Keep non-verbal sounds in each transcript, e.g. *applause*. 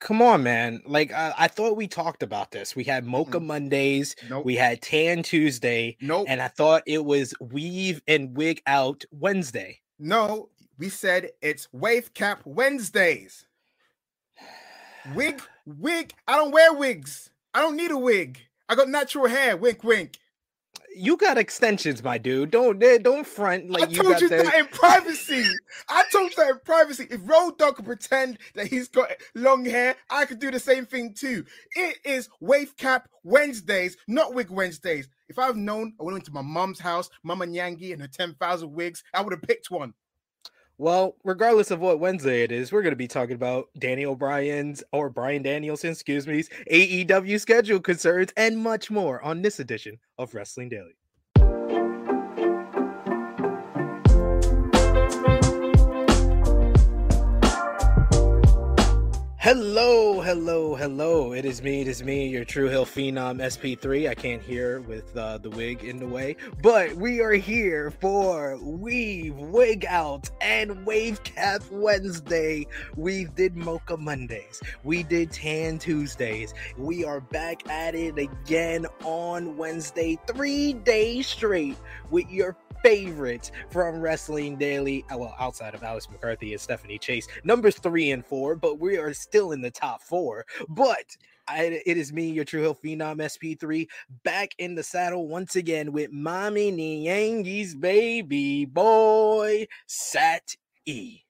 Come on, man. Like I, I thought we talked about this. We had Mocha Mm. Mondays, Nope. we had Tan Tuesday, Nope. and I thought it was Weave and Wig Out Wednesday. No, we said it's Wave Cap Wednesdays. Wig, *sighs* wig. I don't wear wigs. I don't need a wig. I got natural hair. Wink, wink. You got extensions, my dude. Don't eh, don't front like I you told you that in privacy. I told you that in privacy. If Road Dogg could pretend that he's got long hair, I could do the same thing too. It is Wave Cap Wednesdays, not Wig Wednesdays. If I've known, I went into my mom's house, Mama Nyangi and her 10,000 wigs, I would have picked one. Well, regardless of what Wednesday it is, we're going to be talking about Daniel Bryan's or Brian Danielson, excuse me, AEW schedule concerns and much more on this edition of Wrestling Daily. Hello, hello, hello. It is me, it is me, your True Hill Phenom SP3. I can't hear with uh, the wig in the way, but we are here for Weave Wig Out and Wave Cap Wednesday. We did Mocha Mondays, we did Tan Tuesdays. We are back at it again on Wednesday, three days straight with your favorites from Wrestling Daily. uh, Well, outside of Alex McCarthy and Stephanie Chase, numbers three and four, but we are still in the top four. But I, it is me, your True Hill Phenom SP3, back in the saddle once again with Mommy Yankees baby boy Sat E.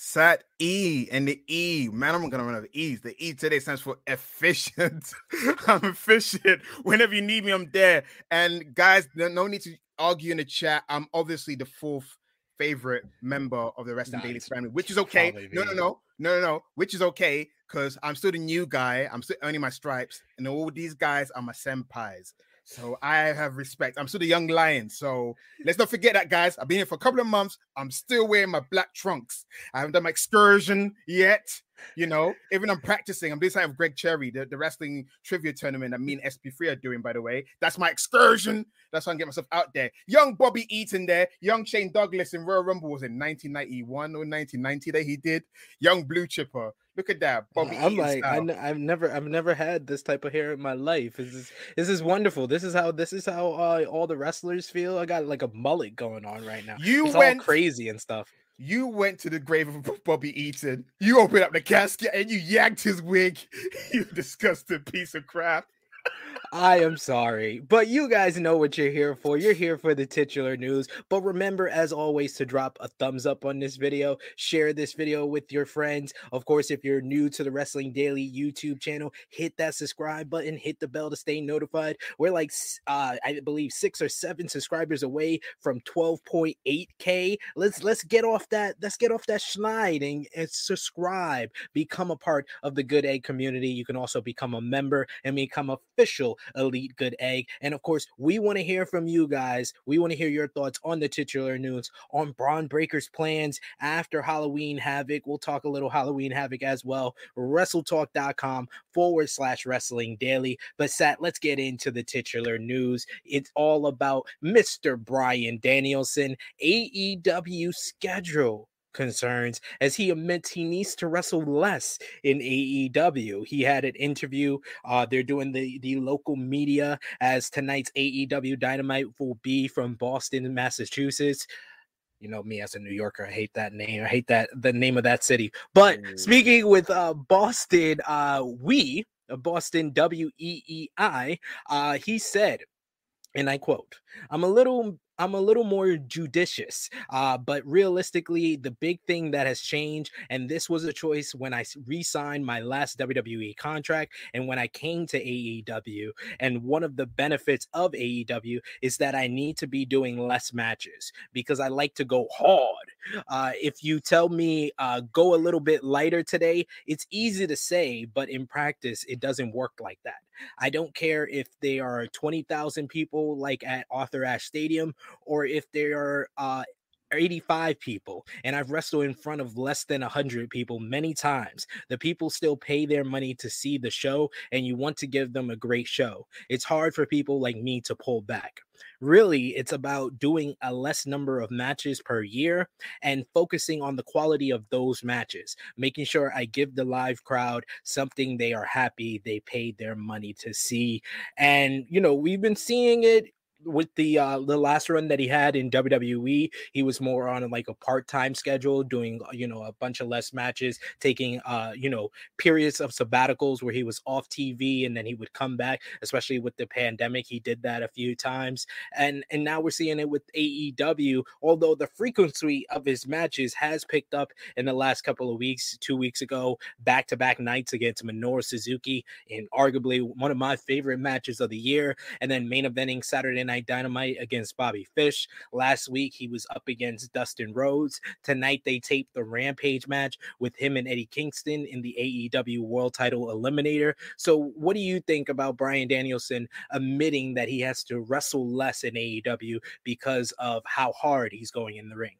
Sat E and the E. Man, I'm gonna run out of E's. The E today stands for efficient. *laughs* I'm efficient. Whenever you need me, I'm there. And guys, no need to argue in the chat. I'm obviously the fourth favorite member of the Wrestling Daily Nice. family, which is okay. No, no, no, no, no, no. Which is okay because I'm still the new guy. I'm still earning my stripes, and all these guys are my senpais. So I have respect. I'm still the young lion. So let's not forget that, guys. I've been here for a couple of months. I'm still wearing my black trunks. I haven't done my excursion yet. You know, even I'm practicing. I'm doing something with Greg Cherry, the, the wrestling trivia tournament that me and SP3 are doing, by the way. That's my excursion. That's how I get myself out there. Young Bobby Eaton there. Young Shane Douglas in Royal Rumble was in 1991 or 1990 that he did. Young Blue Chipper. Look at that. Bobby I'm Eaton like, I style. I've never, I've never had this type of hair in my life. This is, this is wonderful. This is how, this is how uh, all the wrestlers feel. I got like a mullet going on right now. You it's went all crazy and stuff. You went to the grave of *laughs* Bobby Eaton. You opened up the casket and you yanked his wig. *laughs* You disgusting piece of crap. I am sorry, but you guys know what you're here for. You're here for the titular news. But remember, as always, to drop a thumbs up on this video, share this video with your friends. Of course, if you're new to the Wrestling Daily YouTube channel, hit that subscribe button, hit the bell to stay notified. We're like, uh, I believe, six or seven subscribers away from 12.8k. Let's let's get off that. Let's get off that schneid and, and subscribe. Become a part of the Good Egg community. You can also become a member and become official Elite Good Egg. And of course, we want to hear from you guys. We want to hear your thoughts on the titular news, on Bron Breakker's plans after Halloween Havoc. We'll talk a little Halloween Havoc as well. WrestleTalk.com forward slash wrestling daily. But Sat, let's get into the titular news. It's all about Mr. Brian Danielson, AEW schedule concerns as he admits he needs to wrestle less in AEW. He had an interview. Uh, they're doing the the local media as tonight's AEW Dynamite will be from Boston, Massachusetts. you know me as a New Yorker, I hate that name. I hate that the name of that city. But Ooh. speaking with uh Boston, uh we uh, Boston W E E I, uh he said, and I quote, I'm a little I'm a little more judicious. Uh, but realistically, the big thing that has changed, and this was a choice when I re signed my last WWE contract and when I came to AEW. And one of the benefits of AEW is that I need to be doing less matches because I like to go hard. Uh, if you tell me uh, go a little bit lighter today, it's easy to say, but in practice, it doesn't work like that. I don't care if they are 20,000 people like at Arthur Ashe Stadium or if there are uh 85 people and I've wrestled in front of less than 100 people many times. The people still pay their money to see the show and you want to give them a great show. It's hard for people like me to pull back. Really, it's about doing a less number of matches per year and focusing on the quality of those matches, making sure I give the live crowd something they are happy they paid their money to see. And, you know, we've been seeing it with the uh the last run that he had in WWE, he was more on like a part-time schedule, doing uh, you know a bunch of less matches, taking uh you know periods of sabbaticals where he was off TV and then he would come back, especially with the pandemic. He did that a few times. And and now we're seeing it with AEW, although the frequency of his matches has picked up in the last couple of weeks, two weeks ago, back-to-back nights against Minoru Suzuki in arguably one of my favorite matches of the year, and then main eventing Saturday Night Dynamite against Bobby Fish. Last week, he was up against Dustin Rhodes. Tonight, they taped the Rampage match with him and Eddie Kingston in the AEW World Title Eliminator. So, what do you think about Brian Danielson admitting that he has to wrestle less in AEW because of how hard he's going in the ring?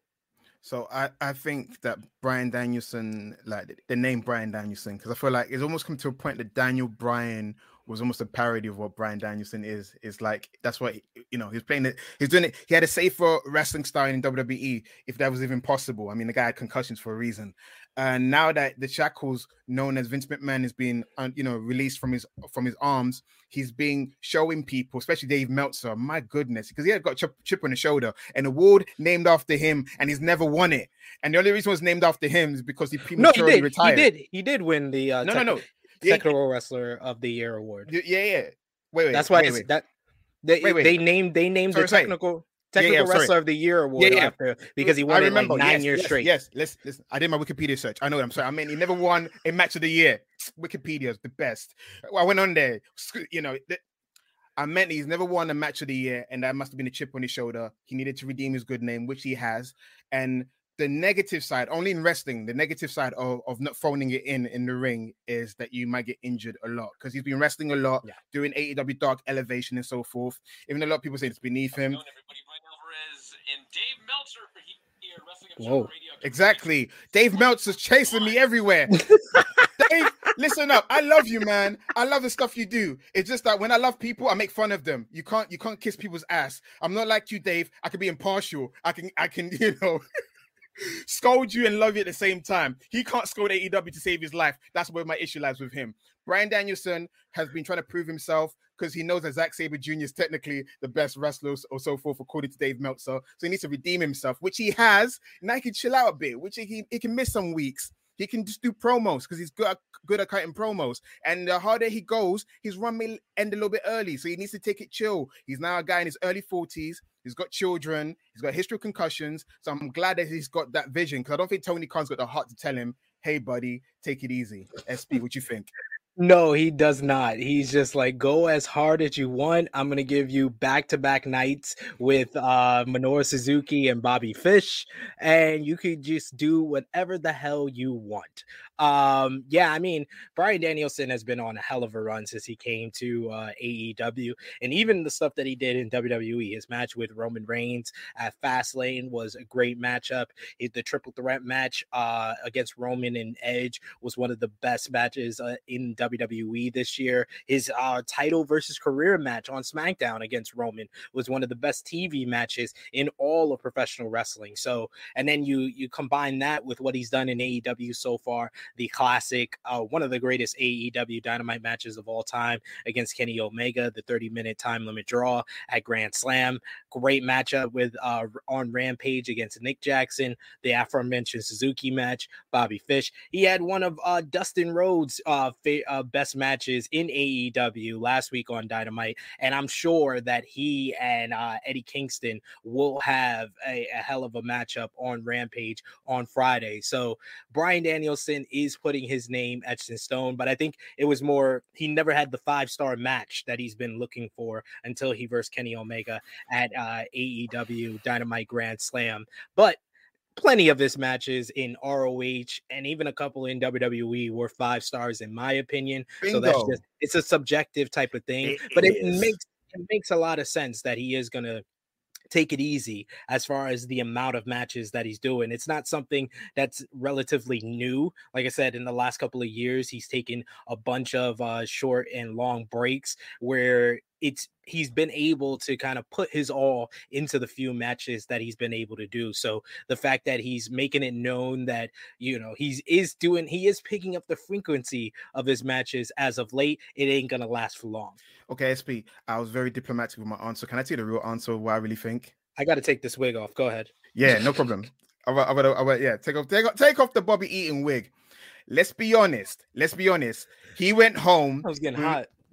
So I, I think that Brian Danielson, like the name Brian Danielson, because I feel like it's almost come to a point that Daniel Bryan was almost a parody of what Brian Danielson is. Is like that's what you know. He's playing it. He's doing it. He had a safer wrestling style in WWE, if that was even possible. I mean, the guy had concussions for a reason. And now that the shackles known as Vince McMahon is being, uh, you know, released from his from his arms, he's being showing people, especially Dave Meltzer. My goodness, because he had got chip, chip on the shoulder, an award named after him, and he's never won it. And the only reason it was named after him is because he prematurely no, he did. retired. He did. He did win the uh, No, no, no. Technical Wrestler of the Year award. yeah, yeah. Wait, wait. That's why wait, wait. that they Wait, they named they named Sorry, the sorry. technical Yeah, yeah, technical sorry. wrestler of the year award Yeah, yeah. after because he mm, I won it remember like nine yes, years yes, straight. Yes, listen, listen. I did my Wikipedia search. I know what I'm sorry. I mean, he never won a match of the year. *tsk* Wikipedia is the best. I went on there. You know, I meant he's never won a match of the year, and that must have been a chip on his shoulder. He needed to redeem his good name, which he has. And the negative side, only in wrestling, the negative side of, of not phoning it in in the ring is that you might get injured a lot because he's been wrestling a lot, Yeah. doing AEW Dark Elevation and so forth. Even a lot of people say it's beneath him. Bryan Alvarez and Dave Meltzer here, uh, Whoa. Exactly. Dave Meltzer's chasing me everywhere. *laughs* Dave, listen up. I love you, man. I love the stuff you do. It's just that when I love people, I make fun of them. You can't you can't kiss people's ass. I'm not like you, Dave. I can be impartial. I can I can, *laughs* you know, scold you and love you at the same time. He can't scold AEW to save his life. That's where my issue lies with him. Brian Danielson has been trying to prove himself because he knows that Zack Sabre Jr. is technically the best wrestler or so forth, according to Dave Meltzer. So he needs to redeem himself, which he has. Now he can chill out a bit, which he, he can miss some weeks. He can just do promos because he's good at, good at cutting promos. And the harder he goes, his run may end a little bit early. So he needs to take it chill. He's now a guy in his early 40s. He's got children. He's got history of concussions. So I'm glad that he's got that vision because I don't think Tony Khan's got the heart to tell him, hey, buddy, take it easy. SP, what you think? No, he does not. He's just like go as hard as you want. I'm gonna give you back to back nights with uh Minoru Suzuki and Bobby Fish, and you could just do whatever the hell you want. Um, yeah, I mean, Brian Danielson has been on a hell of a run since he came to uh, AEW, and even the stuff that he did in WWE. His match with Roman Reigns at Fastlane was a great matchup. It- the triple threat match uh, against Roman and Edge was one of the best matches uh, in WWE this year. His uh, title versus career match on SmackDown against Roman was one of the best TV matches in all of professional wrestling. So, and then you you combine that with what he's done in AEW so far, the classic, uh, one of the greatest AEW Dynamite matches of all time against Kenny Omega, the 30 minute time limit draw at Grand Slam. Great matchup with uh, on Rampage against Nick Jackson, the aforementioned Suzuki match, Bobby Fish. He had one of uh, Dustin Rhodes' uh, fa- uh, best matches in AEW last week on Dynamite, and I'm sure that he and uh, Eddie Kingston will have a, a hell of a matchup on Rampage on Friday. So Brian Danielson is putting his name etched in stone, but I think it was more he never had the five star match that he's been looking for until he versed Kenny Omega at uh, AEW Dynamite Grand Slam. But plenty of his matches in ROH and even a couple in WWE were five stars in my opinion. So that's just it's a subjective type of thing, It but it makes it makes a lot of sense that he is gonna take it easy as far as the amount of matches that he's doing. It's not something that's relatively new. Like I said, in the last couple of years, he's taken a bunch of uh, short and long breaks where it's he's been able to kind of put his all into the few matches that he's been able to do. So the fact that he's making it known that you know he's is doing he is picking up the frequency of his matches as of late, it ain't gonna last for long. Okay, SP, I was very diplomatic with my answer. Can I tell you the real answer of what I really think? I got to take this wig off. Go ahead. Yeah, no problem. I, I, I, yeah, take off, take off, take off the Bobby Eaton wig. Let's be honest. Let's be honest. He went home. I was getting hot. *laughs*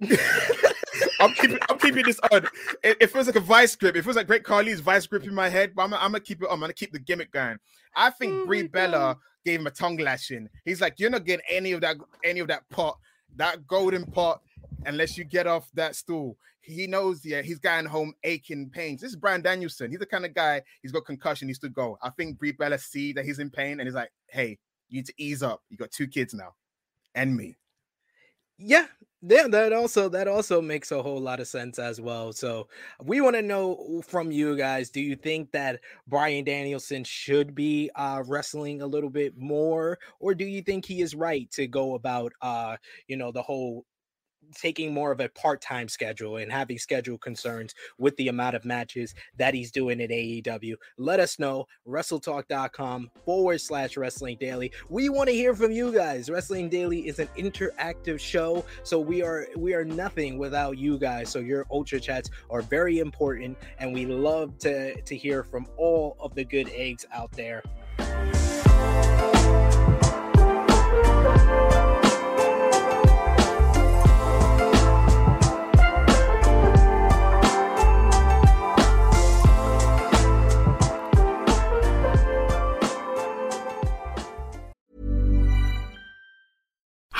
I'm keeping, I'm keeping this on. It, it feels like a vice grip. It feels like Great Khali's vice grip in my head, but I'm, I'm gonna keep it on. I'm gonna keep the gimmick going. I think Oh Brie Bella gave him a tongue lashing. He's like, you're not getting any of that, any of that pot, that golden pot, unless you get off that stool. He knows, yeah, he's going home aching pains. This is Brian Danielson. He's the kind of guy. He's got concussion. He's to go. I think Brie Bella see that he's in pain, and he's like, hey, you need to ease up. You got two kids now, and me. Yeah, yeah, that also that also makes a whole lot of sense as well. So we want to know from you guys: Do you think that Brian Danielson should be uh, wrestling a little bit more, or do you think he is right to go about, uh, you know, the whole taking more of a part-time schedule and having schedule concerns with the amount of matches that he's doing at AEW. Let us know. WrestleTalk.com forward slash wrestling daily. We want to hear from you guys. Wrestling Daily is an interactive show, so we are we are nothing without you guys. So your ultra chats are very important, and we love to to hear from all of the good eggs out there.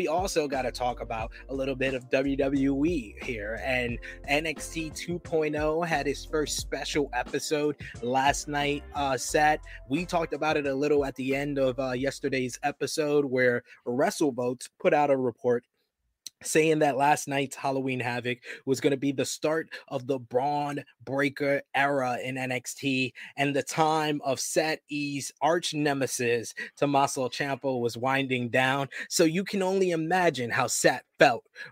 We also got to talk about a little bit of WWE here. And NXT 2.0 had its first special episode last night. Uh, set we talked about it a little at the end of uh, yesterday's episode where WrestleVotes put out a report saying that last night's Halloween Havoc was going to be the start of the Bron Breakker era in NXT and the time of Seth E's arch nemesis Tommaso Ciampa was winding down. So you can only imagine how Seth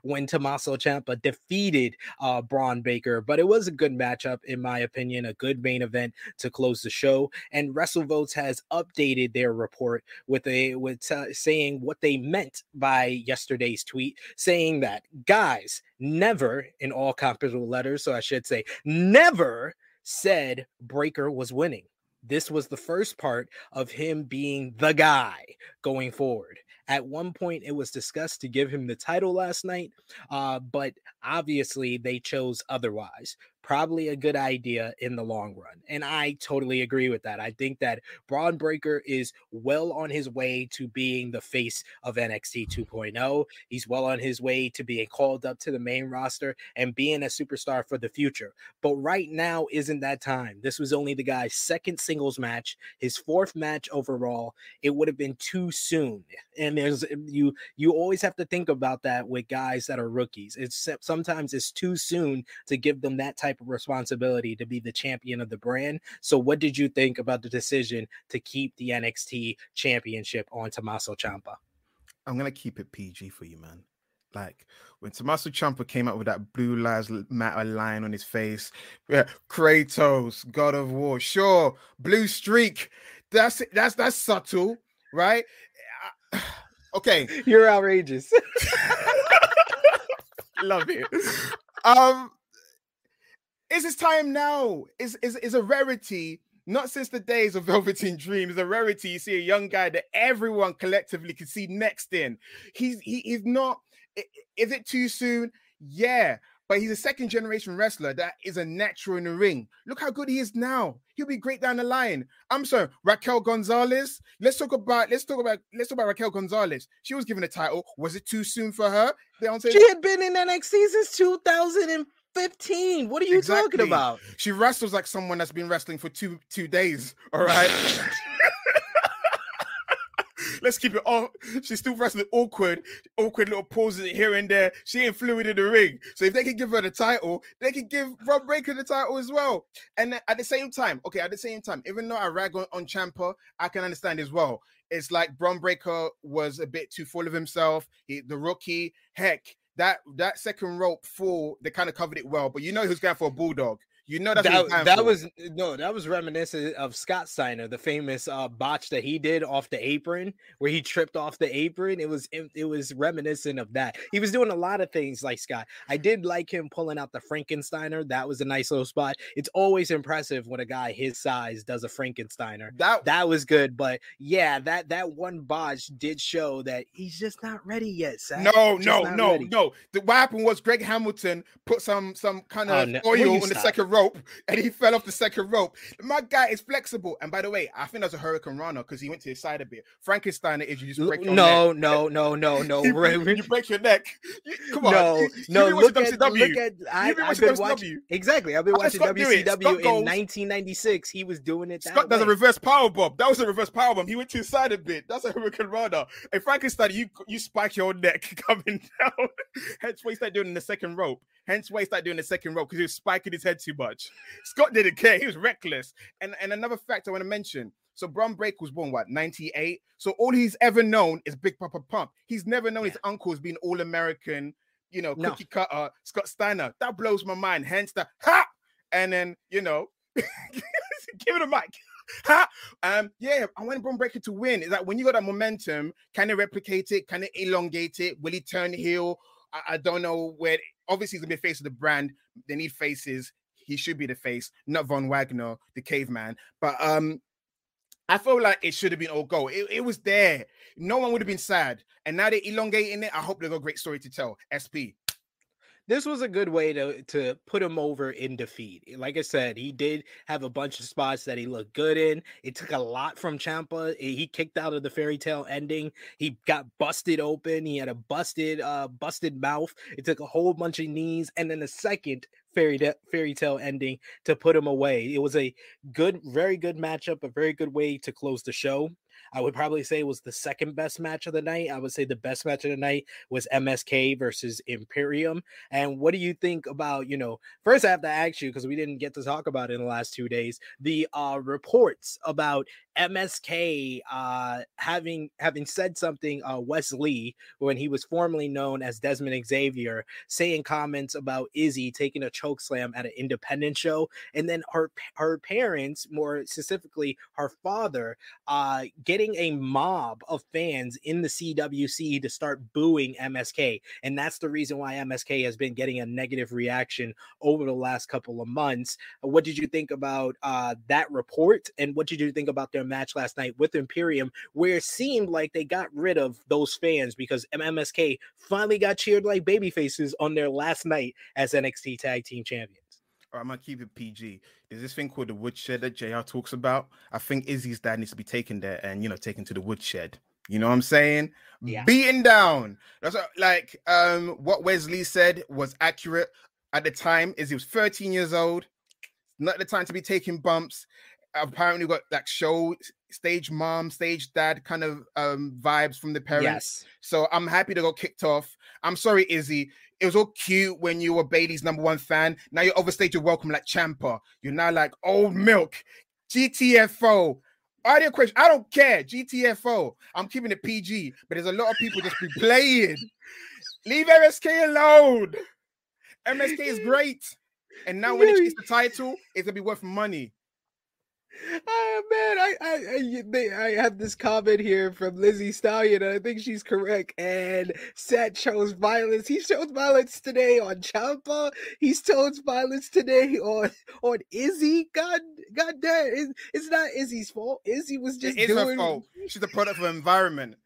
when Tommaso Ciampa defeated uh, Bron Breakker. But it was a good matchup, in my opinion, a good main event to close the show. And WrestleVotes has updated their report with a with uh, saying what they meant by yesterday's tweet, saying that guys never in all capital letters, so I should say never said Breakker was winning. This was the first part of him being the guy going forward. At one point, it was discussed to give him the title last night, uh, but obviously they chose otherwise probably a good idea in the long run. And I totally agree with that. I think that Bron Breakker is well on his way to being the face of NXT 2.0. He's well on his way to being called up to the main roster and being a superstar for the future. But right now isn't that time. This was only the guy's second singles match, his fourth match overall. It would have been too soon. And there's eh, you you always have to think about that with guys that are rookies. It's eh, sometimes it's too soon to give them that type type of responsibility to be the champion of the brand. So, what did you think about the decision to keep the NXT championship on Tommaso Ciampa? I'm gonna keep it PG for you, man. Like when Tommaso Ciampa came out with that blue lives matter line on his face, yeah, Kratos, God of War, sure, blue streak. That's that's that's subtle, right? *sighs* Okay, you're outrageous. *laughs* Love it. Um, is his time now? Is is is a rarity. Not since the days of *laughs* Velveteen Dream. It's a rarity. You see a young guy that everyone collectively can see next in. He's he, he's not. Is it too soon? Yeah, but he's a second generation wrestler that is a natural in the ring. Look how good he is now. He'll be great down the line. I'm sorry, Raquel Gonzalez. Let's talk about let's talk about let's talk about Raquel Gonzalez. She was given a title. Was it too soon for her? She had been in NXT since 2000 15. What are you exactly. talking about? She wrestles like someone that's been wrestling for two two days. All right. *laughs* Let's keep it on. She's still wrestling awkward, awkward little pauses here and there. She ain't fluid in the ring. So if they can give her the title, they can give Rob Breakker the title as well. And at the same time, okay, at the same time, even though I rag on, on Ciampa, I can understand as well. It's like Bron Breakker was a bit too full of himself. He, the rookie, heck, that that second rope fall, they kind of covered it well. But you know who's going for a bulldog. You know that that was no, that was reminiscent of Scott Steiner, the famous uh, botch that he did off the apron, where he tripped off the apron. It was it, it, was reminiscent of that. He was doing a lot of things like Scott. I did like him pulling out the Frankensteiner. That was a nice little spot. It's always impressive when a guy his size does a Frankensteiner. That that was good. But yeah, that that one botch did show that he's just not ready yet. Zach. No, no, no, ready. no. The, what happened was Greg Hamilton put some some kind of oh, no. oil on the second row rope and he fell off the second rope. My guy is flexible. And by the way, I think that's a hurricanrana because he went to his side a bit. Frankenstein is you just break your no, neck. No, no, no, no, *laughs* no. you, break your neck. come on. No, you, no. You look, at, look at I, I've been watching exactly. I've been watching WCW in 1996. He was doing it. Scott does a reverse power bomb. That was a reverse power bomb. He went to his side a bit. That's a hurricanrana. And Frankenstein, you you spike your neck *laughs* coming down. Hence why he started doing the second rope. Hence why he started doing the second rope because he was spiking his head too much. Scott didn't care. He was reckless. And and another fact I want to mention. So Bron Breakker was born what 98. So all he's ever known is Big Papa Pump. He's never known yeah. his uncle has been all American, you know, cookie cutter Scott Steiner. That blows my mind. Hence the ha. And then you know, *laughs* give it a mic. Ha! Um, yeah, I want Bron Breakker to win. Is that when you got that momentum, can it replicate it? Can it elongate it? Will he turn heel? I, I don't know where. Obviously, he's gonna be face of the brand. They need faces he should be the face, not Von Wagner, the caveman. But um, I feel like it should have been all go. It, it was there. No one would have been sad. And now they're elongating it. I hope they've got a great story to tell. SP. This was a good way to to put him over in defeat. Like I said, he did have a bunch of spots that he looked good in. It took a lot from Ciampa. He kicked out of the fairy tale ending. He got busted open. He had a busted uh busted mouth. It took a whole bunch of knees and then a second fairy de- fairy tale ending to put him away. It was a good, very good matchup, a very good way to close the show. I would probably say it was the second best match of the night. I would say the best match of the night was MSK versus Imperium. And what do you think about, you know, first I have to ask you because we didn't get to talk about it in the last two days, the uh reports about MSK uh having having said something uh Wes Lee when he was formerly known as Dezmond Xavier saying comments about Izzy taking a choke slam at an independent show and then her her parents more specifically her father uh getting a mob of fans in the CWC to start booing MSK and that's the reason why MSK has been getting a negative reaction over the last couple of months what did you think about uh that report and what did you think about their match last night with Imperium, where it seemed like they got rid of those fans because MSK finally got cheered like baby faces on their last night as NXT Tag Team Champions. Right, I'm gonna keep it PG. There's this thing called the woodshed that JR talks about. I think Izzy's dad needs to be taken there and you know taken to the woodshed. You know what I'm saying? Yeah. Beaten down. That's what, like um what Wes Lee said was accurate at the time. Is he was 13 years old, not the time to be taking bumps. Apparently got like show stage mom, stage dad kind of um vibes from the parents. Yes. So I'm happy to go kicked off. I'm sorry, Izzy. It was all cute when you were Bayley's number one fan. Now you overstayed your welcome like Ciampa. You're now like old milk, GTFO. Audio question. I don't care. GTFO. I'm keeping it PG, but there's a lot of people just be *laughs* playing. Leave MSK alone. MSK is great. And now when it gets the title, it's gonna be worth money. Oh man, I I I, they, I have this comment here from Lizzie Stallion, and I think she's correct. And Seth chose violence. He shows violence today on Ciampa. He shows violence today on on Izzy. God, God damn, it's, it's not Izzy's fault. Izzy was just It is doing. her fault. *laughs* She's a product of her environment.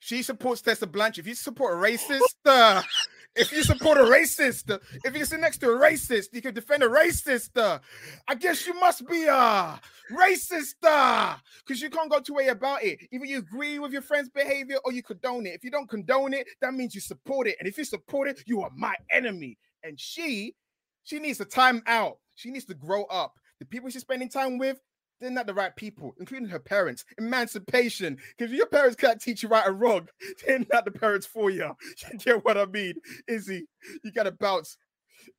She supports Tessa Blanche. If you support a racist, *laughs* uh, if you support a racist, if you sit next to a racist, you can defend a racist. I guess you must be a racist because you can't go two way about it. Either you agree with your friend's behavior or you condone it. If you don't condone it, that means you support it. And if you support it, you are my enemy. And she, she needs to time out. She needs to grow up. The people she's spending time with, they're not the right people, including her parents. Emancipation. Because your parents can't teach you right and wrong. *laughs* They're not the parents for you. *laughs* You get what I mean? Izzy, you gotta bounce.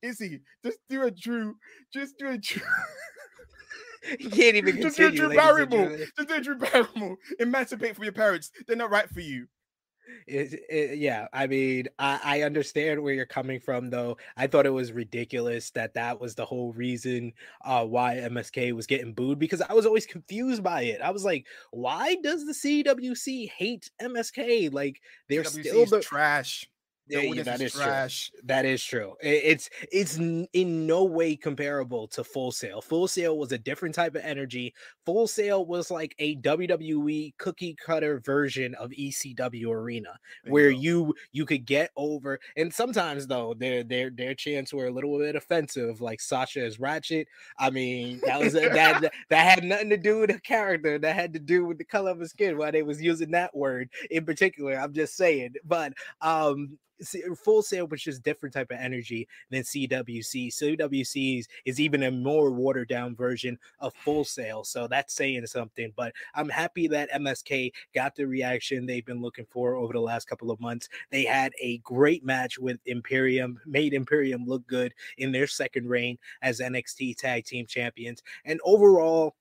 Izzy, just do a Drew. Just do a Drew. *laughs* You can't even continue, just do a. Drew Barrymore. Just do a Drew Barrymore. Emancipate from your parents. They're not right for you. It, it, yeah, I mean, I, I understand where you're coming from, though. I thought it was ridiculous that that was the whole reason uh, why MSK was getting booed because I was always confused by it. I was like, why does the CWC hate MSK? Like they're CWC still the trash. Yeah, yeah, that is is true. That is true. It's it's in no way comparable to Full Sail. Full Sail was a different type of energy. Full Sail was like a WWE cookie cutter version of ECW Arena, There where go. you you could get over. And sometimes though, their their their chants were a little bit offensive, like Sasha is ratchet. I mean, that was a, that *laughs* that- had nothing to do with the character. That had to do with the color of his skin. Why they was using that word in particular. I'm just saying, but um Uh, full sail was just different type of energy than CWC. CWC is, is even a more watered down version of full sail. So that's saying something. But I'm happy that MSK got the reaction they've been looking for over the last couple of months. They had a great match with Imperium, made Imperium look good in their second reign as NXT tag team champions. And overall,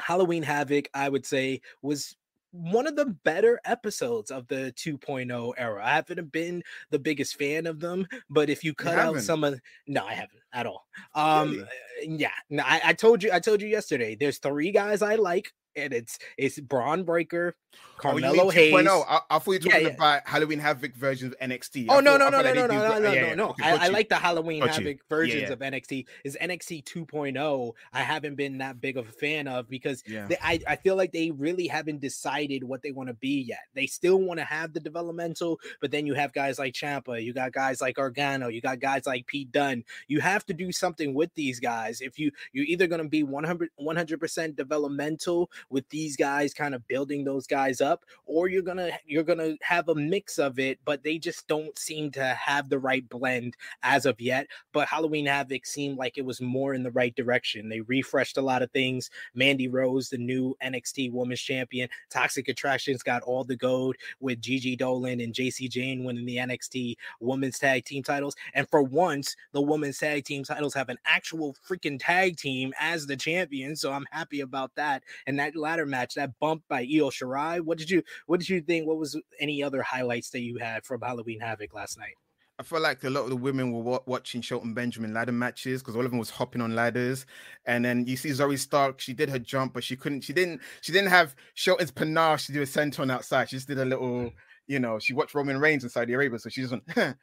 Halloween Havoc, I would say, was one of the better episodes of the 2.0 era. I haven't been the biggest fan of them, but if you cut out some of no, I haven't at all. Um Really? yeah, no, I, I told you I told you yesterday there's three guys I like and it's it's Bron Breakker, Oh, you Carmelo mean oh? Hayes. 2.0? I, I thought you were talking yeah. about Halloween Havoc versions of NXT. Oh I no thought- no no no no no no no yeah, no no! I, I like the Halloween Got. Havoc Yeah, versions yeah. of NXT. Is NXT 2.0? I haven't been that big of a fan of because Yeah. they, I I feel like they really haven't decided what they want to be yet. They still want to have the developmental, but then you have guys like Ciampa, you got guys like Gargano, you got guys like Pete Dunne. You have to do something with these guys. If you you're either going to be 100 percent developmental with these guys, kind of building those guys up, or you're gonna you're gonna have a mix of it. But they just don't seem to have the right blend as of yet. But Halloween Havoc seemed like it was more in the right direction. They refreshed a lot of things. Mandy Rose, the new NXT Women's Champion. Toxic Attractions got all the gold with Gigi Dolan and Jacy Jayne winning the NXT Women's Tag Team titles. And for once, the Women's Tag Team titles have an actual freaking tag team as the champion. So I'm happy about that. And that ladder match, that bump by Io Shirai. What did you What did you think? What was any other highlights that you had from Halloween Havoc last night? I feel like a lot of the women were wa- watching Shelton Benjamin ladder matches because all of them was hopping on ladders. And then you see Zoey Stark, she did her jump, but she couldn't, she didn't, she didn't have Shelton's panache to do a senton outside. She just did a little, you know, she watched Roman Reigns in Saudi Arabia, so she doesn't. *laughs*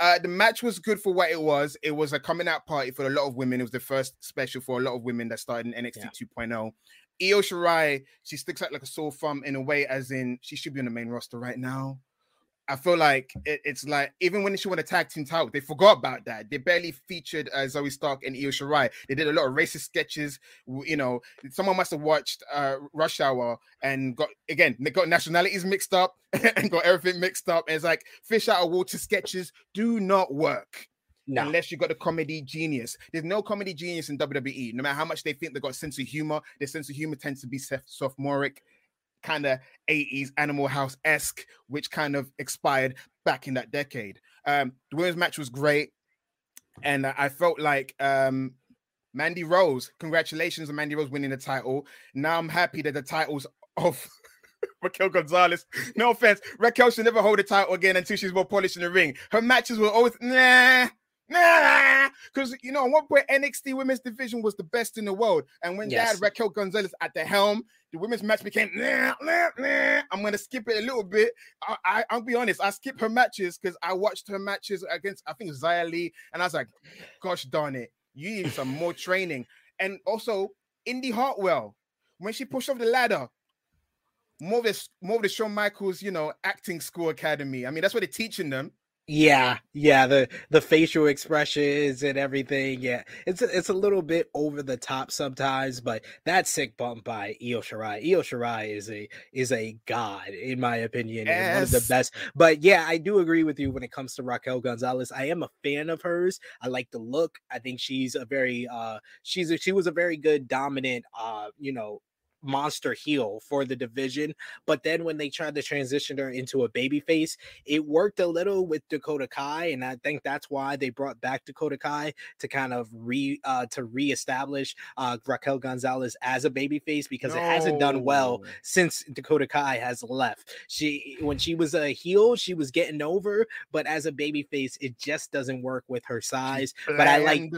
Uh, the match was good for what it was. It was a coming out party for a lot of women. It was the first special for a lot of women that started in NXT Yeah. 2.0. Io Shirai, she sticks out like a sore thumb in a way, as in she should be on the main roster right now. I feel like it, it's like even when she won a tag team title, they forgot about that. They barely featured uh, Zoey Stark and Io Shirai. They did a lot of racist sketches. You know, someone must have watched uh, Rush Hour and got again they got nationalities mixed up *laughs* and got everything mixed up. It's like fish out of water sketches do not work No, unless you've got a comedy genius. There's no comedy genius in WWE. No matter how much they think they've got a sense of humor, their sense of humor tends to be soph- sophomoric, kind of 80s Animal House esque, which kind of expired back in that decade. Um, the women's match was great, and I I felt like um, Mandy Rose. Congratulations on Mandy Rose winning the title. Now I'm happy that the titles *laughs* off. Raquel Gonzalez. No offense, Raquel should never hold a title again until she's more polished in the ring. Her matches were always nah. Nah, because you know, at one point NXT women's division was the best in the world, and when they Yes. had Raquel Gonzalez at the helm, the women's match became nah, nah, nah. I'm gonna skip it a little bit. I, I, I'll be honest, I skip her matches because I watched her matches against I think Xia Li, and I was like, gosh darn it, you need some more training. And also, Indi Hartwell, when she pushed off the ladder, more of this, more of the Shawn Michaels, you know, acting school academy. I mean, that's what they're teaching them. Yeah, yeah, the the facial expressions and everything. Yeah, it's a, it's a little bit over the top sometimes, but that sick bump by Io Shirai. Io Shirai is a is a god in my opinion, and one of the best. But yeah, I do agree with you when it comes to Raquel Gonzalez. I am a fan of hers. I like the look. I think she's a very uh she's a, she was a very good dominant uh you know monster heel for the division but then when they tried to transition her into a baby face it worked a little with Dakota Kai, and I think that's why they brought back Dakota Kai to kind of re uh to reestablish uh Raquel Gonzalez as a babyface because it hasn't done well since Dakota Kai has left. She when she was a heel, she was getting over, but as a babyface, it just doesn't work with her size. But I like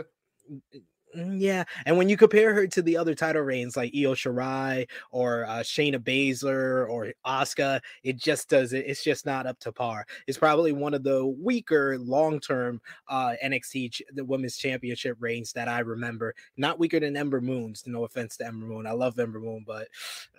Yeah, and when you compare her to the other title reigns like Io Shirai or uh, Shayna Baszler or Asuka, it just doesn't. It's just not up to par. It's probably one of the weaker long-term uh, NXT ch- the Women's Championship reigns that I remember. Not weaker than Ember Moon's. No offense to Ember Moon, I love Ember Moon, but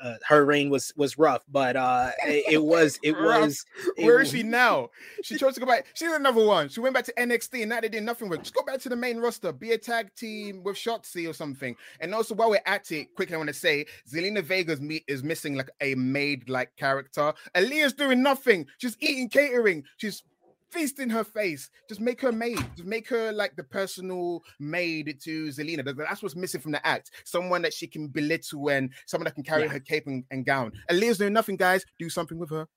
uh, her reign was was rough. But uh, *laughs* it, it was it was. it Where is w- she now? She chose to go back. She's another one. She went back to NXT and now they did nothing with. Just go back to the main roster, be a tag team with Shotzi or something. And also, while we're at it, quickly, I want to say Zelina Vega's meet is missing like a maid like character. Aliyah's doing nothing. She's eating catering. She's feasting her face. Just make her maid. Just make her like the personal maid to Zelina. That's what's missing from the act. Someone that she can belittle and someone that can carry Yeah. her cape and, and gown. Aliyah's doing nothing, guys. Do something with her.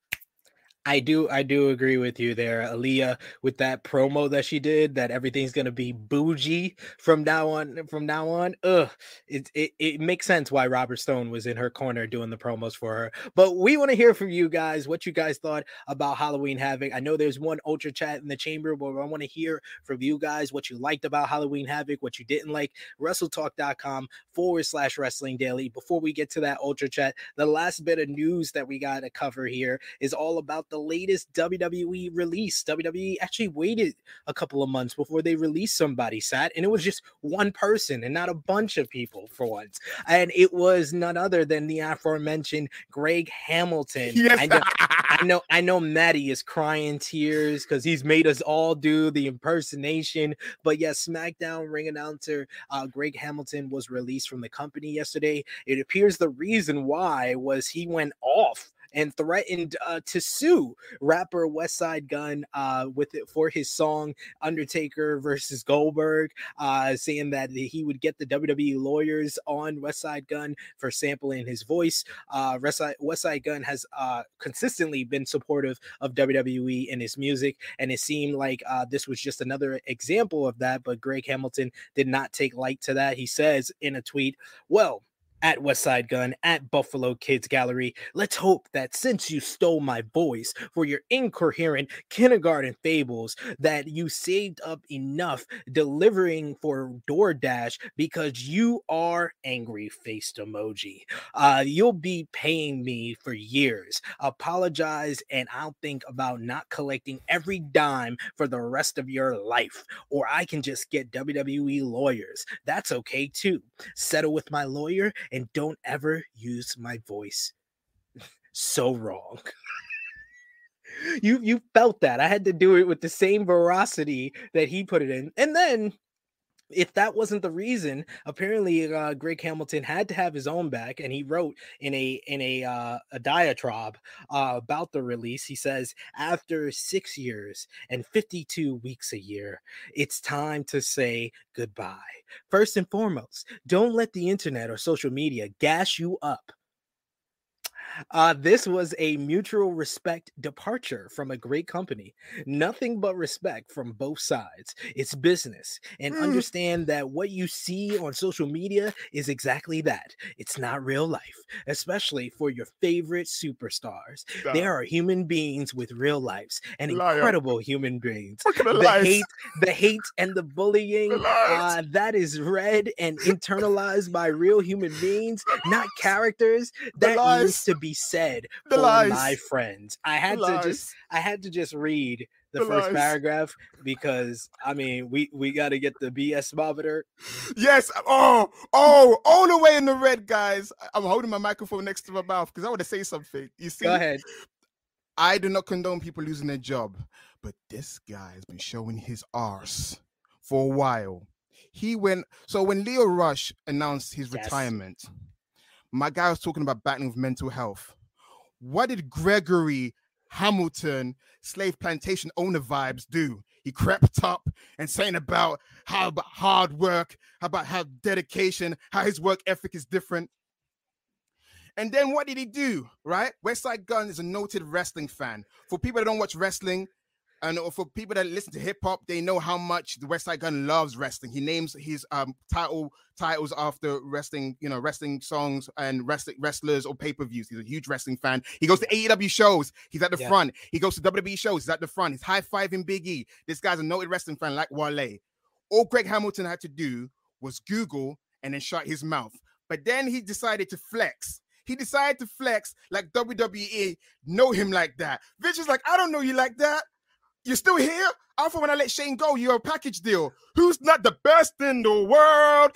I do I do agree with you there, Aliyah, with that promo that she did that everything's gonna be bougie from now on from now on. Ugh, it, it it makes sense why Robert Stone was in her corner doing the promos for her. But we want to hear from you guys what you guys thought about Halloween Havoc. I know there's one ultra chat in the chamber, but I want to hear from you guys what you liked about Halloween Havoc, what you didn't like. WrestleTalk.com forward slash wrestling daily. Before we get to that ultra chat, the last bit of news that we got to cover here is all about the latest WWE release. WWE actually waited a couple of months before they released somebody sat, and it was just one person and not a bunch of people for once. And it was none other than the aforementioned Greg Hamilton. Yes. I know, I *laughs* know, I know Maddie is crying tears because he's made us all do the impersonation. But yes, SmackDown ring announcer uh, Greg Hamilton was released from the company yesterday. It appears the reason why was he went off and threatened uh, to sue rapper Westside Gunn uh, with it for his song Undertaker versus Goldberg, uh, saying that he would get the WWE lawyers on Westside Gunn for sampling his voice. Uh, Westside, Westside Gunn has uh, consistently been supportive of WWE and his music, and it seemed like uh, this was just another example of that. But Greg Hamilton did not take light to that. He says in a tweet, "Well." At Westside Gunn, at Buffalo Kids Gallery. Let's hope that since you stole my voice for your incoherent kindergarten fables, that you saved up enough delivering for DoorDash because you are angry faced emoji. Uh, you'll be paying me for years. Apologize, and I'll think about not collecting every dime for the rest of your life. Or I can just get WWE lawyers. That's okay too. Settle with my lawyer and don't ever use my voice so wrong. you you felt that. I had to do it with the same veracity that he put it in. And then if that wasn't the reason, apparently uh, Greg Hamilton had to have his own back, and he wrote in a in a uh, a diatribe uh, about the release. He says, "After six years and fifty two weeks a year, it's time to say goodbye. First and foremost, don't let the internet or social media gas you up." Uh, this was a mutual respect departure from a great company. Nothing but respect from both sides. It's business. And Mm. understand that what you see on social media is exactly that. It's not real life, especially for your favorite superstars. They are human beings with real lives and Liar. incredible human beings. The The lies. hate, the hate and the bullying, uh, that is read and *laughs* internalized by real human beings, not *laughs* characters. That needs to be said The for lies. my friends. I had The to lies. just I had to just read the, The first lies. paragraph because I mean we we got to get the BS monitor. Yes. Oh, oh, all the way in the red, guys. I'm holding my microphone next to my mouth because I want to say something. You see, Go ahead. I do not condone people losing their job, but this guy has been showing his arse for a while. He went so when Lio Rush announced his Yes. retirement, my guy was talking about battling with mental health. What did Gregory Hamilton, slave plantation owner vibes, do? He crept up and saying about how about hard work, how about how dedication, how his work ethic is different. And then what did he do? Right? Westside Gunn is a noted wrestling fan. For people that don't watch wrestling, and for people that listen to hip hop, they know how much the Westside Gunn loves wrestling. He names his um title titles after wrestling, you know, wrestling songs and wrestling wrestlers or pay per views. He's a huge wrestling fan. He goes to AEW shows. He's at the Yeah. front. He goes to WWE shows. He's at the front. He's high fiving Big E. This guy's a noted wrestling fan like Wale. All Greg Hamilton had to do was Google and then shut his mouth. But then he decided to flex. He decided to flex like WWE know him like that. Vince is like, I don't know you like that. You're still here? I when I let Shane go, you're a package deal. Who's not the best in the world?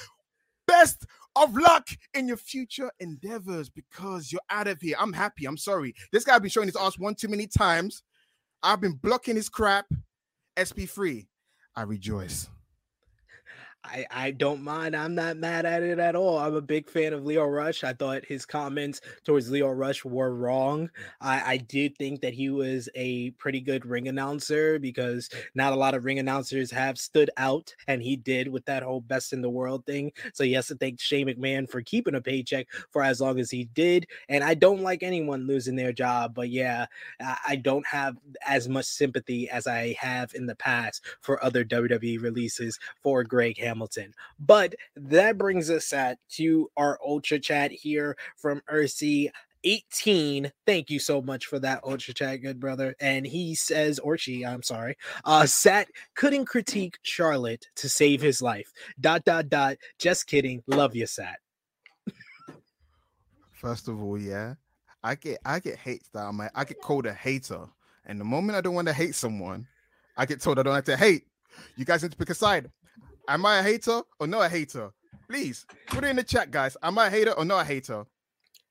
Best of luck in your future endeavors because you're out of here. I'm happy. I'm sorry. This guy been showing his ass one too many times. I've been blocking his crap. SP free. I rejoice. I, I don't mind. I'm not mad at it at all. I'm a big fan of Lio Rush. I thought his comments towards Lio Rush were wrong. I, I did think that he was a pretty good ring announcer because not a lot of ring announcers have stood out, and he did with that whole best in the world thing. So he has to thank Shane McMahon for keeping a paycheck for as long as he did. And I don't like anyone losing their job, but yeah, I, I don't have as much sympathy as I have in the past for other WWE releases for Greg Hamilton. Hamilton. But that brings us at to our ultra chat here from Ursi. 18 thank you so much for that ultra chat good brother and he says or she i'm sorry uh sat couldn't critique charlotte to save his life dot dot dot just kidding love you sat First of all, yeah, I get I get hate I'm a, I get called a hater, and the moment I don't want to hate someone, I get told I don't have to hate. You guys need to pick a side. Am I a hater or not a hater? Please put it in the chat, guys. Am I a hater or not a hater?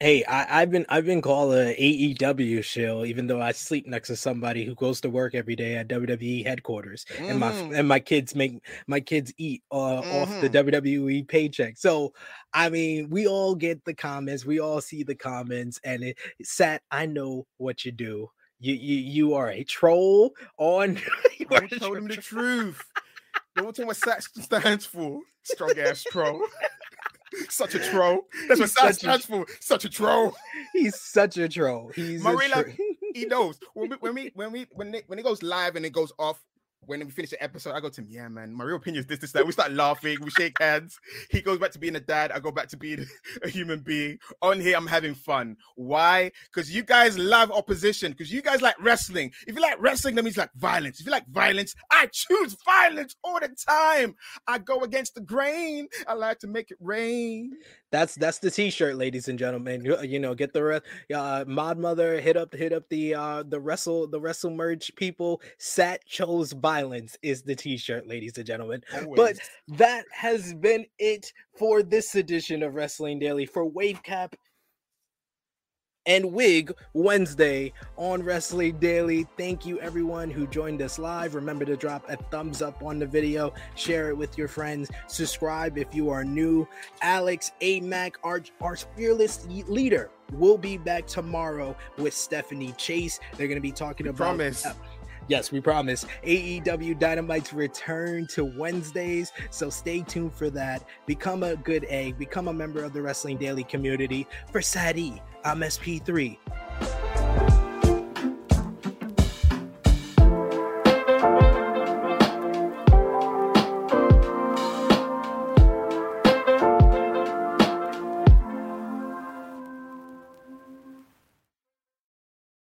Hey, I, have been I've been called a AEW shill, even though I sleep next to somebody who goes to work every day at WWE headquarters, mm-hmm. and my and my kids make my kids eat uh, mm-hmm. off the mm-hmm. WWE paycheck. So, I mean, we all get the comments, we all see the comments, and it, Sat, I know what you do. You you you are a troll on. you I told him the truth. Don't tell me what SAT *laughs* stands for. Strong ass troll. *laughs* such a troll. That's what SAT stands for. Such a troll. He's such a troll. He's Marilla, tro- he knows when we when we when we when it, when it goes live and it goes off when we finish the episode, I go to him, yeah, man, my real opinion is this, this, that. We start laughing, we shake hands. He goes back to being a dad. I go back to being *laughs* a human being. On here, I'm having fun. Why? Because you guys love opposition, because you guys like wrestling. If you like wrestling, that means like violence. If you like violence, I choose violence all the time. I go against the grain. I like to make it rain. That's that's the t-shirt, ladies and gentlemen. You, you know, get the re- uh, mod mother hit up hit up the uh the wrestle the wrestle merge people. Sat chose violence is the t-shirt, ladies and gentlemen. Always. But that has been it for this edition of Wrestling Daily for Wavecap and Wig Wednesday on Wrestling Daily. Thank you, everyone who joined us live. Remember to drop a thumbs up on the video, share it with your friends, subscribe if you are new. Alex Amac, our, our fearless leader, will be back tomorrow with Stephanie Chase. They're going to be talking we about. Promise. Uh, Yes, we promise. AEW Dynamite's return to Wednesdays, so stay tuned for that. Become a good egg, become a member of the Wrestling Daily community. For Sadi, I'm SP3.